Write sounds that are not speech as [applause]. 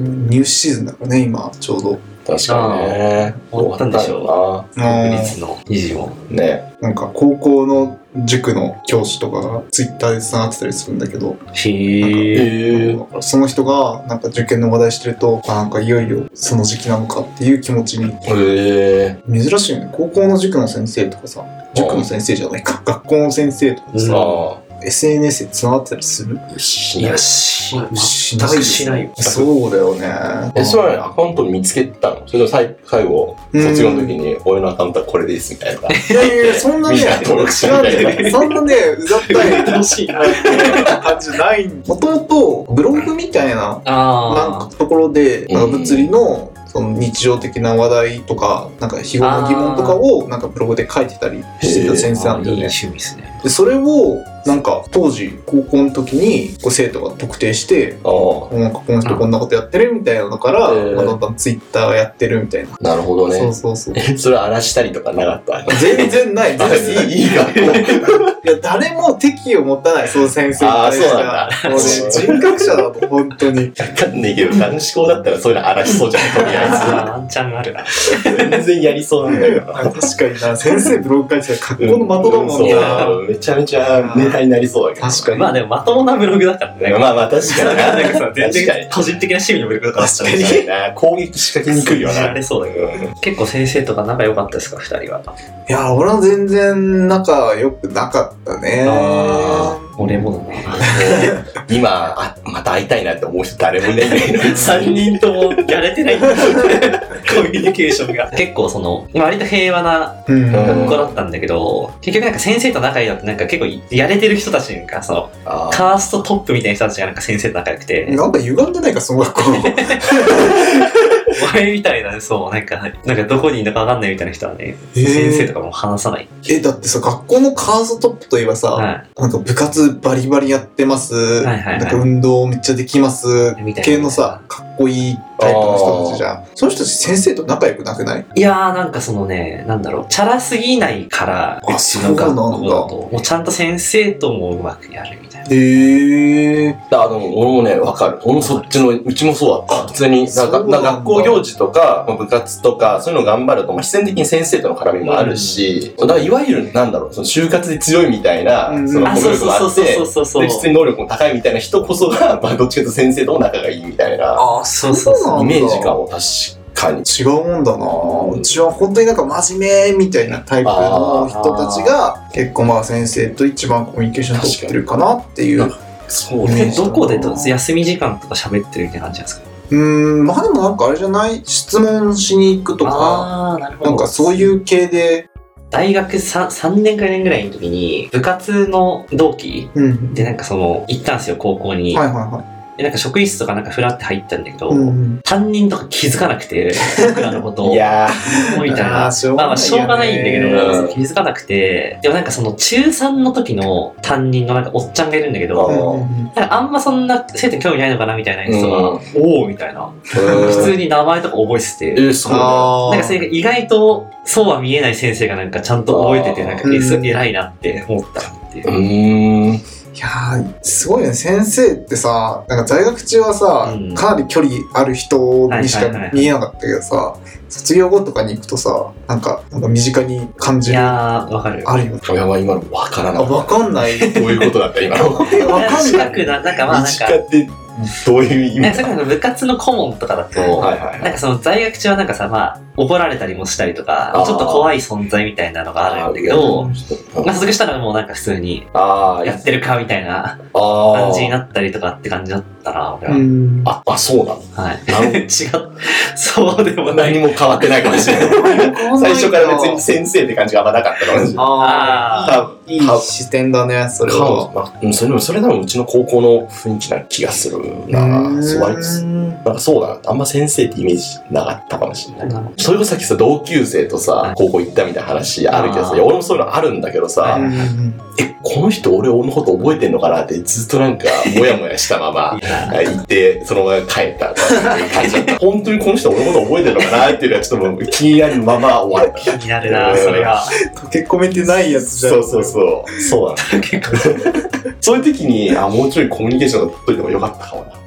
入試シーズンだからね、今、ちょうど。確かにね。終わったんでしょ終わ国立の二次も。ね。なんか、高校の塾の教師とかがツイッターで繋がってたりするんだけど、へえ。その人がなんか受験の話題してると、あなんかいよいよその時期なのかっていう気持ちに。え珍しいよね。高校の塾の先生とかさ、塾の先生じゃないか、学校の先生とかー、さ、あ SNS で繋がってたりする？いや、ない。し、し全くしないよ。そうだよね。え、それはアカウント見つけたの？それと最最後、卒業の時に、俺のアカウントはこれですみたいな。いやいやそんなね、登録して違うんだよね。そんなね、うざったい楽しいな。感じない。もともと、ブログみたいな、なんあかところで、うんなんか物理の、その日常的な話題とか、なんか日頃の疑問とかを、なんかブログで書いてたりしてた先生なんだよね。趣味ですね。で、それを、なんか、当時、高校の時に、こう生徒が特定して、あなんかこの人こんなことやってるみたいなのから、うんまあ、だんだんツイッターやってるみたいな。あ、なるほどね。そうそうそう。え、[laughs] それ荒らしたりとかなかった？全然ない。[laughs] 全あ然ない。いいいい学校。いや、誰も敵意を持たない、その先生に対しては。あーそうなんだもうね、人格者だと、本当に。わかんねえけど、男子校だったらそういうの荒らしそうじゃん、とりあ [laughs] ワンチャンあるな。えず。全然やりそうなんだけどな。あ確かにな、先生ブログ書いてたら格好の的だもんそうな。めちゃめちゃネタになりそうだけど。確かに。まあでもまともなブログだからね。まあまあ確かにな。なんかさ、全確かに然個人的な趣味のブログだったら確かにな。攻撃仕掛けにくいよな。知られそうだけど。うん結構先生とか仲良かったですか、二人は。いや、俺は全然仲良くなかったね。あ俺もだね。[laughs] 今あ、また会いたいなって思う人誰もいないんだけど。[laughs] 3人ともやれてない [laughs] コミュニケーションが。結構その、割と平和な学校だったんだけど、結局なんか先生と仲いいのってなんか結構やれてる人たちが、その、あカーストトップみたいな人たちがなんか先生と仲良くて、なんか歪んでないか、その学校。お前みたいなね、そう、なんか、なんかどこにいるのかわかんないみたいな人はね、へー。先生とかも話さない。え、だってさ、学校のカーストトップといえばさ、はなんか部活バリバリやってます、いはいはい。なんか運動めっちゃできます。系のさ、かっこいいタイプの人たちじゃん。その人たち先生と仲良くなくない？いやーなんかそのね、なんだろう、チャラすぎないから、あうちの学校だそうなんだと、もうちゃんと先生ともうまくやるみたいな。へえー。あの、俺もね、わかる。俺もそっちの、うちもそうだった。普通に、なんか、そうなん学校行事とか、まあ部活とか、そういうの頑張ると、まあ、必然的に先生との絡みもあるし、だからいわゆる、なんだろう、その就活で強いみたいな、うんそのあ、コミュ力もあって、そうそうそうで、普通に能力も高いみたいな人こそが、まあ、どっちかというと先生とも仲がいいみたいな、あ、そうそうそうイメージかも、確かに。違うもんだなうちは本当になんか真面目みたいなタイプの人たちが結構まあ先生と一番コミュニケーション取ってるかなっていう。そうね。ジどこでと休み時間とか喋ってるみたいな感じですか？うーん、まあでもなんかあれじゃない質問しに行くとか、な。なんかそういう系で、大学 3, 3年か4年ぐらいの時に、部活の同期うん。でなんかその、行ったんですよ、高校に。はいはいはでなんか職員室とかなんかフラって入ったんだけど、い。うん。担任とか気づかなくて、[laughs] 僕らのことを。いやみたいな。あーしょうまあまあ、がないよねしょうがないんだけうんど、気づかなくて、でもなんかその中3の時の担任のなんかおっちゃんがいるんだけど、うんなんかあんまそんな生徒に興味ないのかなみたいな人は、おおみたいな。ー、普通に名前とか覚えてて、えー、そうなんかそれが意外とそうは見えない先生がなんかちゃんと覚えてて、なんか偉いなって思ったっていうう。ーん。いやー、すごいね。先生ってさ、なんか在学中はさ、うんかなり距離ある人にしかはいはいはい見えなかったけどさ、卒業後とかに行くとさ、なんか、なんか身近に感じいる。やー、わかる。あるよね。いや、まあ今のわからあ、なかわかんない。どういうことだった今の。え、[laughs] わかんない。近くな、なんかまあなん身近か、どういう意味？か部活の顧問とかだと、はいはいなんかその在学中はなんかさ、まあ、怒られたりもしたりとかちょっと怖い存在みたいなのがあるんだけど、まあ、卒業したらもうなんか普通にやってるかみたいなあ感じになっったりとかって感じだったな、俺は。うん。あ、あ、そうなのはい。[laughs] 違う。そうでもない。何も変わってないかもしれない。[laughs] 最初から別に先生って感じがあんまなかったかもしれない。あああ、いい視点だね、それかは。もまあうん、それでもそれ多分うちの高校の雰囲気な気がするな。そうなんかそうだな。あんま先生ってイメージなかったかもしれない。それこそさっきさ、同級生とさ、高校行ったみたいな話あるけどさ、俺もそういうのあるんだけどさ、はいえ、この人俺のこと覚えてんのかなってずっとなんか、もやもやしたまま [laughs] ど。いや行って、そのまま帰った。[laughs] 本当にこの人俺のこと覚えてるのかなっていうのはちょっともう気になるまま終わる。気になるな、それが。溶け込めてないやつじゃん。そうそうそう。そうなの。[laughs] 結構そういう時に、あ、もうちょいコミュニケーションが取っといてもよかったかもな。